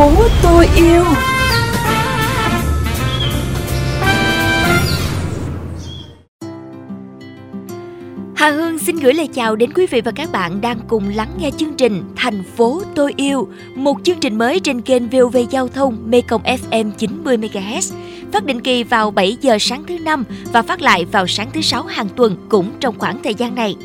phố tôi yêu Hà Hương xin gửi lời chào đến quý vị và các bạn đang cùng lắng nghe chương trình Thành phố tôi yêu, một chương trình mới trên kênh VOV Giao thông Mekong FM 90 MHz, phát định kỳ vào 7 giờ sáng thứ năm và phát lại vào sáng thứ sáu hàng tuần cũng trong khoảng thời gian này.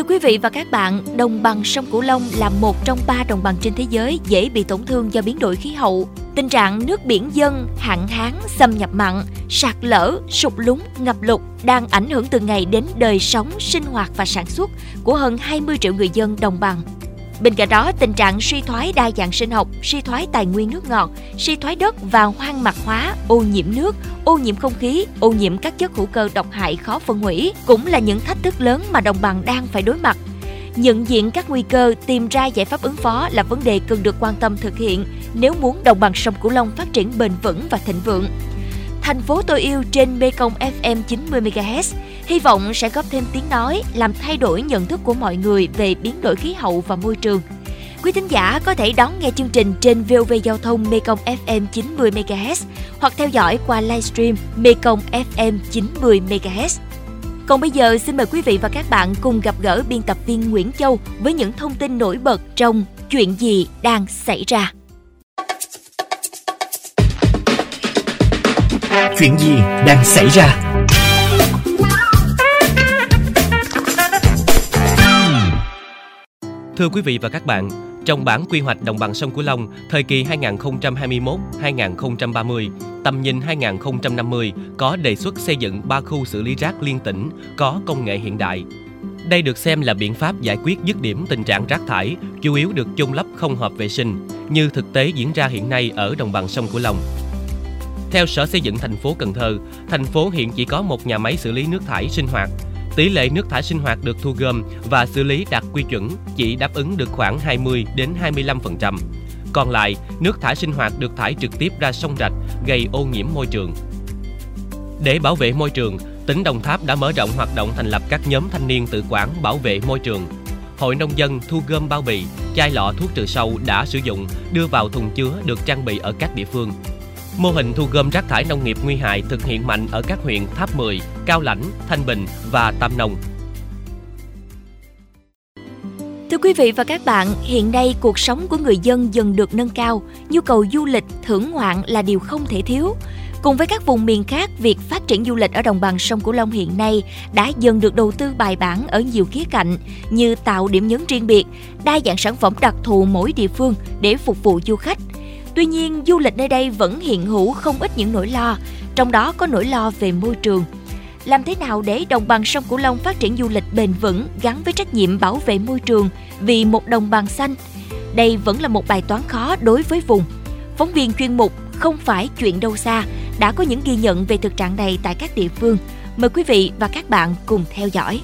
Thưa quý vị và các bạn, đồng bằng sông Cửu Long là một trong ba đồng bằng trên thế giới dễ bị tổn thương do biến đổi khí hậu. Tình trạng nước biển dân, hạn hán, xâm nhập mặn, sạt lở, sụt lún, ngập lụt đang ảnh hưởng từng ngày đến đời sống, sinh hoạt và sản xuất của hơn 20 triệu người dân đồng bằng. Bên cạnh đó, tình trạng suy thoái đa dạng sinh học, suy thoái tài nguyên nước ngọt, suy thoái đất và hoang mạc hóa, ô nhiễm nước, ô nhiễm không khí, ô nhiễm các chất hữu cơ độc hại khó phân hủy cũng là những thách thức lớn mà đồng bằng đang phải đối mặt. Nhận diện các nguy cơ, tìm ra giải pháp ứng phó là vấn đề cần được quan tâm thực hiện nếu muốn đồng bằng sông Cửu Long phát triển bền vững và thịnh vượng. Thành phố tôi yêu trên Mekong FM 90 MHz hy vọng sẽ góp thêm tiếng nói, làm thay đổi nhận thức của mọi người về biến đổi khí hậu và môi trường. Quý thính giả có thể đón nghe chương trình trên VOV Giao thông Mekong FM 90 MHz hoặc theo dõi qua livestream Mekong FM 90 MHz. Còn bây giờ, xin mời quý vị và các bạn cùng gặp gỡ biên tập viên Nguyễn Châu với những thông tin nổi bật trong chuyện gì đang xảy ra. Chuyện gì đang xảy ra? Thưa quý vị và các bạn, trong bản quy hoạch đồng bằng sông Cửu Long thời kỳ 2021-2030, tầm nhìn 2050 có đề xuất xây dựng 3 khu xử lý rác liên tỉnh có công nghệ hiện đại. Đây được xem là biện pháp giải quyết dứt điểm tình trạng rác thải, chủ yếu được chôn lấp không hợp vệ sinh, như thực tế diễn ra hiện nay ở đồng bằng sông Cửu Long. Theo Sở Xây dựng thành phố Cần Thơ, thành phố hiện chỉ có một nhà máy xử lý nước thải sinh hoạt. Tỷ lệ nước thải sinh hoạt được thu gom và xử lý đạt quy chuẩn chỉ đáp ứng được khoảng 20 đến 25%. Còn lại, nước thải sinh hoạt được thải trực tiếp ra sông rạch, gây ô nhiễm môi trường. Để bảo vệ môi trường, tỉnh Đồng Tháp đã mở rộng hoạt động thành lập các nhóm thanh niên tự quản bảo vệ môi trường. Hội nông dân thu gom bao bì, chai lọ thuốc trừ sâu đã sử dụng đưa vào thùng chứa được trang bị ở các địa phương Mô hình thu gom rác thải nông nghiệp nguy hại thực hiện mạnh ở các huyện Tháp Mười, Cao Lãnh, Thanh Bình và Tam Nông. Thưa quý vị và các bạn, hiện nay cuộc sống của người dân dần được nâng cao, nhu cầu du lịch, thưởng ngoạn là điều không thể thiếu. Cùng với các vùng miền khác, việc phát triển du lịch ở đồng bằng sông Cửu Long hiện nay đã dần được đầu tư bài bản ở nhiều khía cạnh như tạo điểm nhấn riêng biệt, đa dạng sản phẩm đặc thù mỗi địa phương để phục vụ du khách, Tuy nhiên, du lịch nơi đây vẫn hiện hữu không ít những nỗi lo, trong đó có nỗi lo về môi trường. Làm thế nào để đồng bằng sông Cửu Long phát triển du lịch bền vững gắn với trách nhiệm bảo vệ môi trường vì một đồng bằng xanh? Đây vẫn là một bài toán khó đối với vùng. Phóng viên chuyên mục không phải chuyện đâu xa đã có những ghi nhận về thực trạng này tại các địa phương. Mời quý vị và các bạn cùng theo dõi.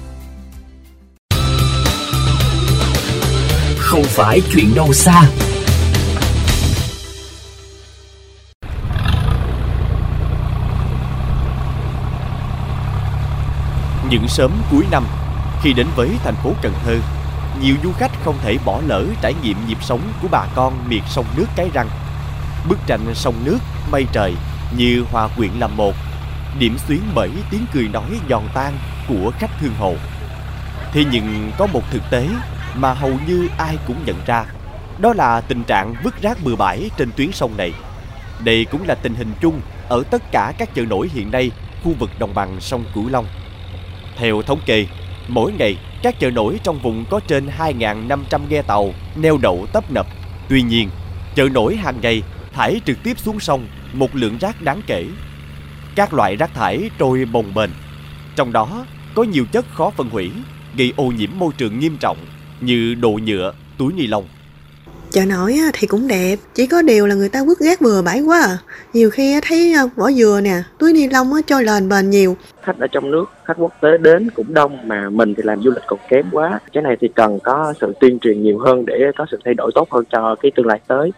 Không phải chuyện đâu xa Những sớm cuối năm, khi đến với thành phố Cần Thơ, nhiều du khách không thể bỏ lỡ trải nghiệm nhịp sống của bà con miệt sông nước Cái Răng. Bức tranh sông nước, mây trời như hòa quyện làm một, điểm xuyến bởi tiếng cười nói giòn tan của khách thương hồ. Thế nhưng có một thực tế mà hầu như ai cũng nhận ra, đó là tình trạng vứt rác bừa bãi trên tuyến sông này. Đây cũng là tình hình chung ở tất cả các chợ nổi hiện nay khu vực đồng bằng sông Cửu Long. Theo thống kê, mỗi ngày các chợ nổi trong vùng có trên 2.500 ghe tàu neo đậu tấp nập. Tuy nhiên, chợ nổi hàng ngày thải trực tiếp xuống sông một lượng rác đáng kể. Các loại rác thải trôi bồng bềnh, trong đó có nhiều chất khó phân hủy, gây ô nhiễm môi trường nghiêm trọng như đồ nhựa, túi ni lông. Chợ nổi thì cũng đẹp, chỉ có điều là người ta vứt rác bừa bãi quá à. Nhiều khi thấy vỏ dừa nè, túi ni lông trôi lên bền nhiều. Khách ở trong nước, khách quốc tế đến cũng đông mà mình thì làm du lịch còn kém quá. Cái này thì cần có sự tuyên truyền nhiều hơn để có sự thay đổi tốt hơn cho cái tương lai tới.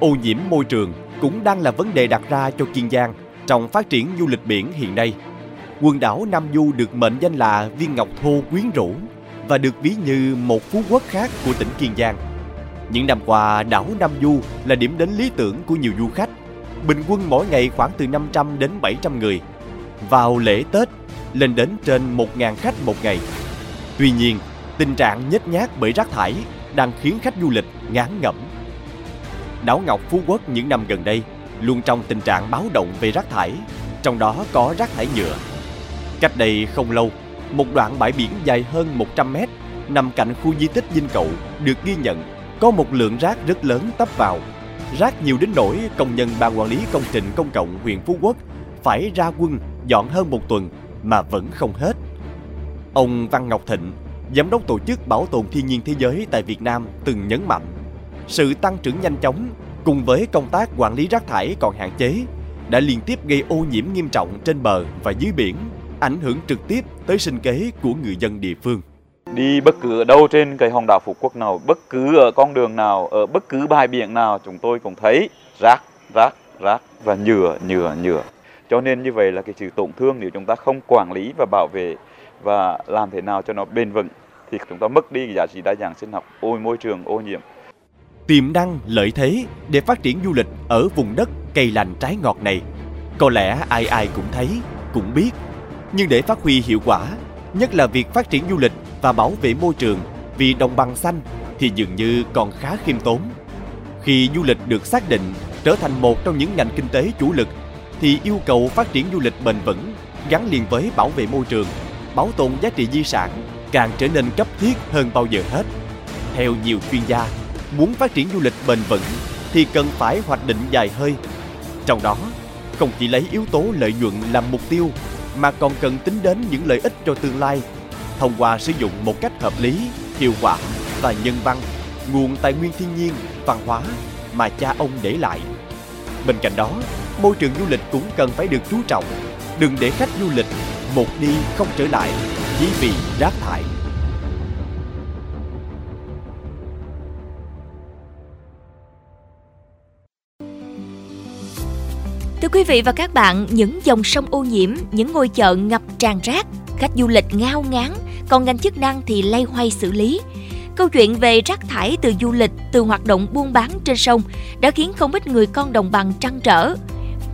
Ô nhiễm môi trường cũng đang là vấn đề đặt ra cho Kiên Giang trong phát triển du lịch biển hiện nay. Quần đảo Nam Du được mệnh danh là viên ngọc thô quyến rũ và được ví như một phú quốc khác của tỉnh Kiên Giang những năm qua, đảo Nam Du là điểm đến lý tưởng của nhiều du khách. Bình quân mỗi ngày khoảng từ 500 đến 700 người. Vào lễ Tết, lên đến trên 1.000 khách một ngày. Tuy nhiên, tình trạng nhếch nhác bởi rác thải đang khiến khách du lịch ngán ngẩm. Đảo Ngọc Phú Quốc những năm gần đây luôn trong tình trạng báo động về rác thải, trong đó có rác thải nhựa. Cách đây không lâu, một đoạn bãi biển dài hơn 100 mét nằm cạnh khu di tích Dinh Cậu được ghi nhận có một lượng rác rất lớn tấp vào. Rác nhiều đến nỗi công nhân ban quản lý công trình công cộng huyện Phú Quốc phải ra quân dọn hơn một tuần mà vẫn không hết. Ông Văn Ngọc Thịnh, giám đốc tổ chức bảo tồn thiên nhiên thế giới tại Việt Nam từng nhấn mạnh sự tăng trưởng nhanh chóng cùng với công tác quản lý rác thải còn hạn chế đã liên tiếp gây ô nhiễm nghiêm trọng trên bờ và dưới biển, ảnh hưởng trực tiếp tới sinh kế của người dân địa phương. Đi bất cứ ở đâu trên cái hòn đảo Phú Quốc nào, bất cứ ở con đường nào, ở bất cứ bãi biển nào chúng tôi cũng thấy rác, rác, rác và nhựa, nhựa, nhựa. Cho nên như vậy là cái sự tổn thương nếu chúng ta không quản lý và bảo vệ và làm thế nào cho nó bền vững thì chúng ta mất đi cái giá trị đa dạng sinh học, ô môi trường, ô nhiễm. Tiềm năng, lợi thế để phát triển du lịch ở vùng đất cây lành trái ngọt này có lẽ ai ai cũng thấy, cũng biết. Nhưng để phát huy hiệu quả, nhất là việc phát triển du lịch và bảo vệ môi trường vì đồng bằng xanh thì dường như còn khá khiêm tốn. Khi du lịch được xác định trở thành một trong những ngành kinh tế chủ lực thì yêu cầu phát triển du lịch bền vững gắn liền với bảo vệ môi trường, bảo tồn giá trị di sản càng trở nên cấp thiết hơn bao giờ hết. Theo nhiều chuyên gia, muốn phát triển du lịch bền vững thì cần phải hoạch định dài hơi. Trong đó, không chỉ lấy yếu tố lợi nhuận làm mục tiêu mà còn cần tính đến những lợi ích cho tương lai thông qua sử dụng một cách hợp lý, hiệu quả và nhân văn nguồn tài nguyên thiên nhiên, văn hóa mà cha ông để lại. Bên cạnh đó, môi trường du lịch cũng cần phải được chú trọng. Đừng để khách du lịch một đi không trở lại chỉ vì rác thải. Thưa quý vị và các bạn, những dòng sông ô nhiễm, những ngôi chợ ngập tràn rác, khách du lịch ngao ngán, còn ngành chức năng thì lay hoay xử lý. Câu chuyện về rác thải từ du lịch, từ hoạt động buôn bán trên sông đã khiến không ít người con đồng bằng trăn trở.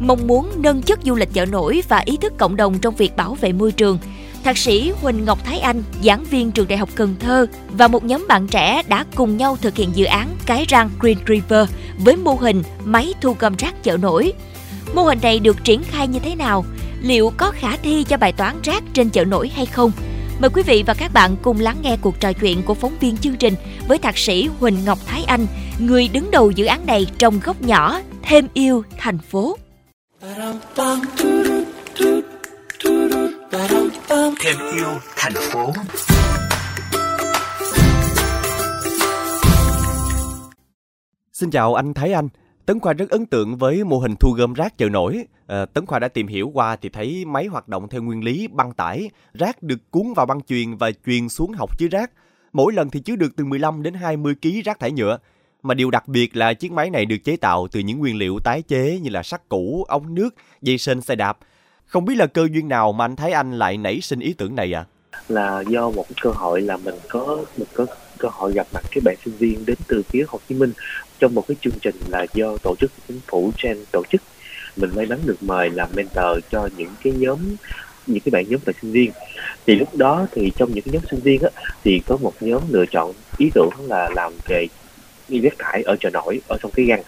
Mong muốn nâng chất du lịch chợ nổi và ý thức cộng đồng trong việc bảo vệ môi trường, Thạc sĩ Huỳnh Ngọc Thái Anh, giảng viên trường Đại học Cần Thơ và một nhóm bạn trẻ đã cùng nhau thực hiện dự án Cái Răng Green River với mô hình máy thu gom rác chợ nổi. Mô hình này được triển khai như thế nào? Liệu có khả thi cho bài toán rác trên chợ nổi hay không? Mời quý vị và các bạn cùng lắng nghe cuộc trò chuyện của phóng viên chương trình với thạc sĩ Huỳnh Ngọc Thái Anh, người đứng đầu dự án này trong góc nhỏ Thêm yêu thành phố. Thêm yêu thành phố Xin chào anh Thái Anh. Tấn Khoa rất ấn tượng với mô hình thu gom rác chợ nổi. À, Tấn Khoa đã tìm hiểu qua thì thấy máy hoạt động theo nguyên lý băng tải, rác được cuốn vào băng chuyền và truyền xuống hộc chứa rác. Mỗi lần thì chứa được từ 15 đến 20 kg rác thải nhựa. Mà điều đặc biệt là chiếc máy này được chế tạo từ những nguyên liệu tái chế như là sắt cũ, ống nước, dây sên xe đạp. Không biết là cơ duyên nào mà anh Thái Anh lại nảy sinh ý tưởng này ạ? À? Là do một cơ hội là mình có mình có cơ hội gặp mặt các bạn sinh viên đến từ phía Hồ Chí Minh trong một cái chương trình là do tổ chức chính phủ trên tổ chức. Mình may mắn được mời làm mentor cho những cái nhóm những cái bạn nhóm bạn sinh viên. Thì lúc đó thì trong những cái nhóm sinh viên á thì có một nhóm lựa chọn ý tưởng là làm về đi rác thải ở chợ nổi ở sông cái găng.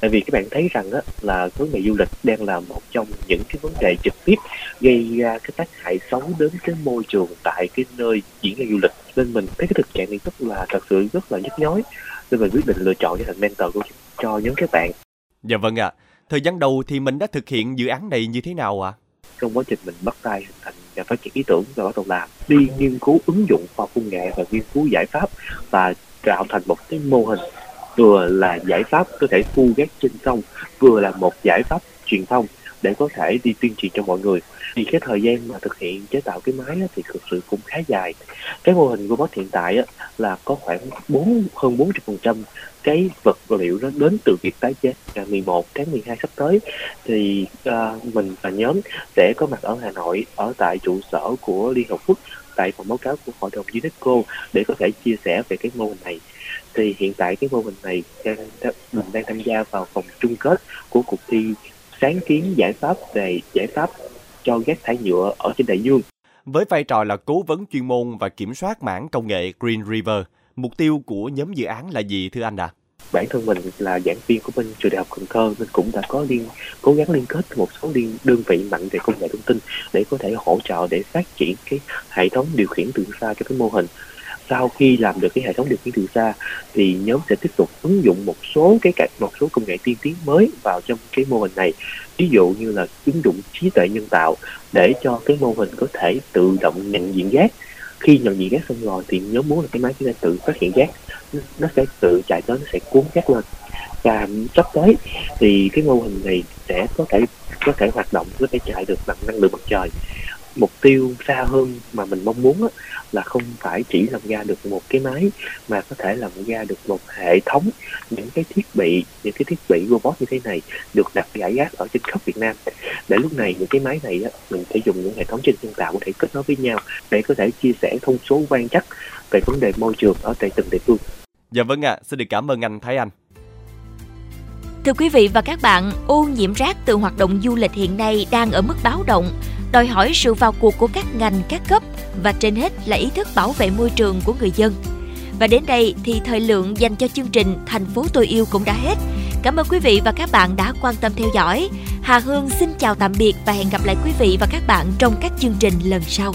Tại vì các bạn thấy rằng á, là vấn đề du lịch đang là một trong những cái vấn đề trực tiếp gây ra cái tác hại xấu đến cái môi trường tại cái nơi diễn ra du lịch nên mình thấy cái thực trạng này rất là thật sự rất là nhức nhối nên mình quyết định lựa chọn cho thành mentor của cho nhóm các bạn dạ vâng ạ à. thời gian đầu thì mình đã thực hiện dự án này như thế nào ạ à? trong quá trình mình bắt tay hình thành và phát triển ý tưởng và bắt đầu làm đi nghiên cứu ứng dụng khoa học công nghệ và nghiên cứu giải pháp và tạo thành một cái mô hình vừa là giải pháp có thể thu ghét trên sông vừa là một giải pháp truyền thông để có thể đi tuyên truyền cho mọi người. Thì cái thời gian mà thực hiện chế tạo cái máy thì thực sự cũng khá dài. Cái mô hình robot hiện tại á, là có khoảng bốn hơn 40 phần trăm cái vật liệu đó đến từ việc tái chế. Ngày 11 tháng 12 sắp tới thì uh, mình và nhóm sẽ có mặt ở Hà Nội ở tại trụ sở của Liên Hợp Quốc tại phòng báo cáo của hội đồng UNESCO để có thể chia sẻ về cái mô hình này. Thì hiện tại cái mô hình này đang mình đang tham gia vào vòng chung kết của cuộc thi sáng kiến giải pháp về giải pháp cho rác thải nhựa ở trên đại dương. Với vai trò là cố vấn chuyên môn và kiểm soát mảng công nghệ Green River, mục tiêu của nhóm dự án là gì thưa anh ạ? À? bản thân mình là giảng viên của bên trường đại học Cần Thơ nên cũng đã có liên cố gắng liên kết một số liên đơn vị mạnh về công nghệ thông tin để có thể hỗ trợ để phát triển cái hệ thống điều khiển từ xa cho cái mô hình sau khi làm được cái hệ thống điều khiển từ xa thì nhóm sẽ tiếp tục ứng dụng một số cái một số công nghệ tiên tiến mới vào trong cái mô hình này. Ví dụ như là ứng dụng trí tuệ nhân tạo để cho cái mô hình có thể tự động nhận diện rác. Khi nhận diện rác xong rồi thì nhóm muốn là cái máy sẽ tự phát hiện rác. Nó sẽ tự chạy tới, nó sẽ cuốn rác lên. Và sắp tới thì cái mô hình này sẽ có thể có thể hoạt động, có thể chạy được bằng năng lượng mặt trời mục tiêu xa hơn mà mình mong muốn á, là không phải chỉ làm ra được một cái máy mà có thể làm ra được một hệ thống những cái thiết bị những cái thiết bị robot như thế này được đặt giải rác ở trên khắp Việt Nam để lúc này những cái máy này á, mình sẽ dùng những hệ thống trên nhân tạo có thể kết nối với nhau để có thể chia sẻ thông số quan chắc về vấn đề môi trường ở tại từng địa phương. Dạ vâng ạ, à, xin được cảm ơn anh Thái Anh. Thưa quý vị và các bạn, ô nhiễm rác từ hoạt động du lịch hiện nay đang ở mức báo động, đòi hỏi sự vào cuộc của các ngành, các cấp và trên hết là ý thức bảo vệ môi trường của người dân. Và đến đây thì thời lượng dành cho chương trình Thành phố tôi yêu cũng đã hết. Cảm ơn quý vị và các bạn đã quan tâm theo dõi. Hà Hương xin chào tạm biệt và hẹn gặp lại quý vị và các bạn trong các chương trình lần sau.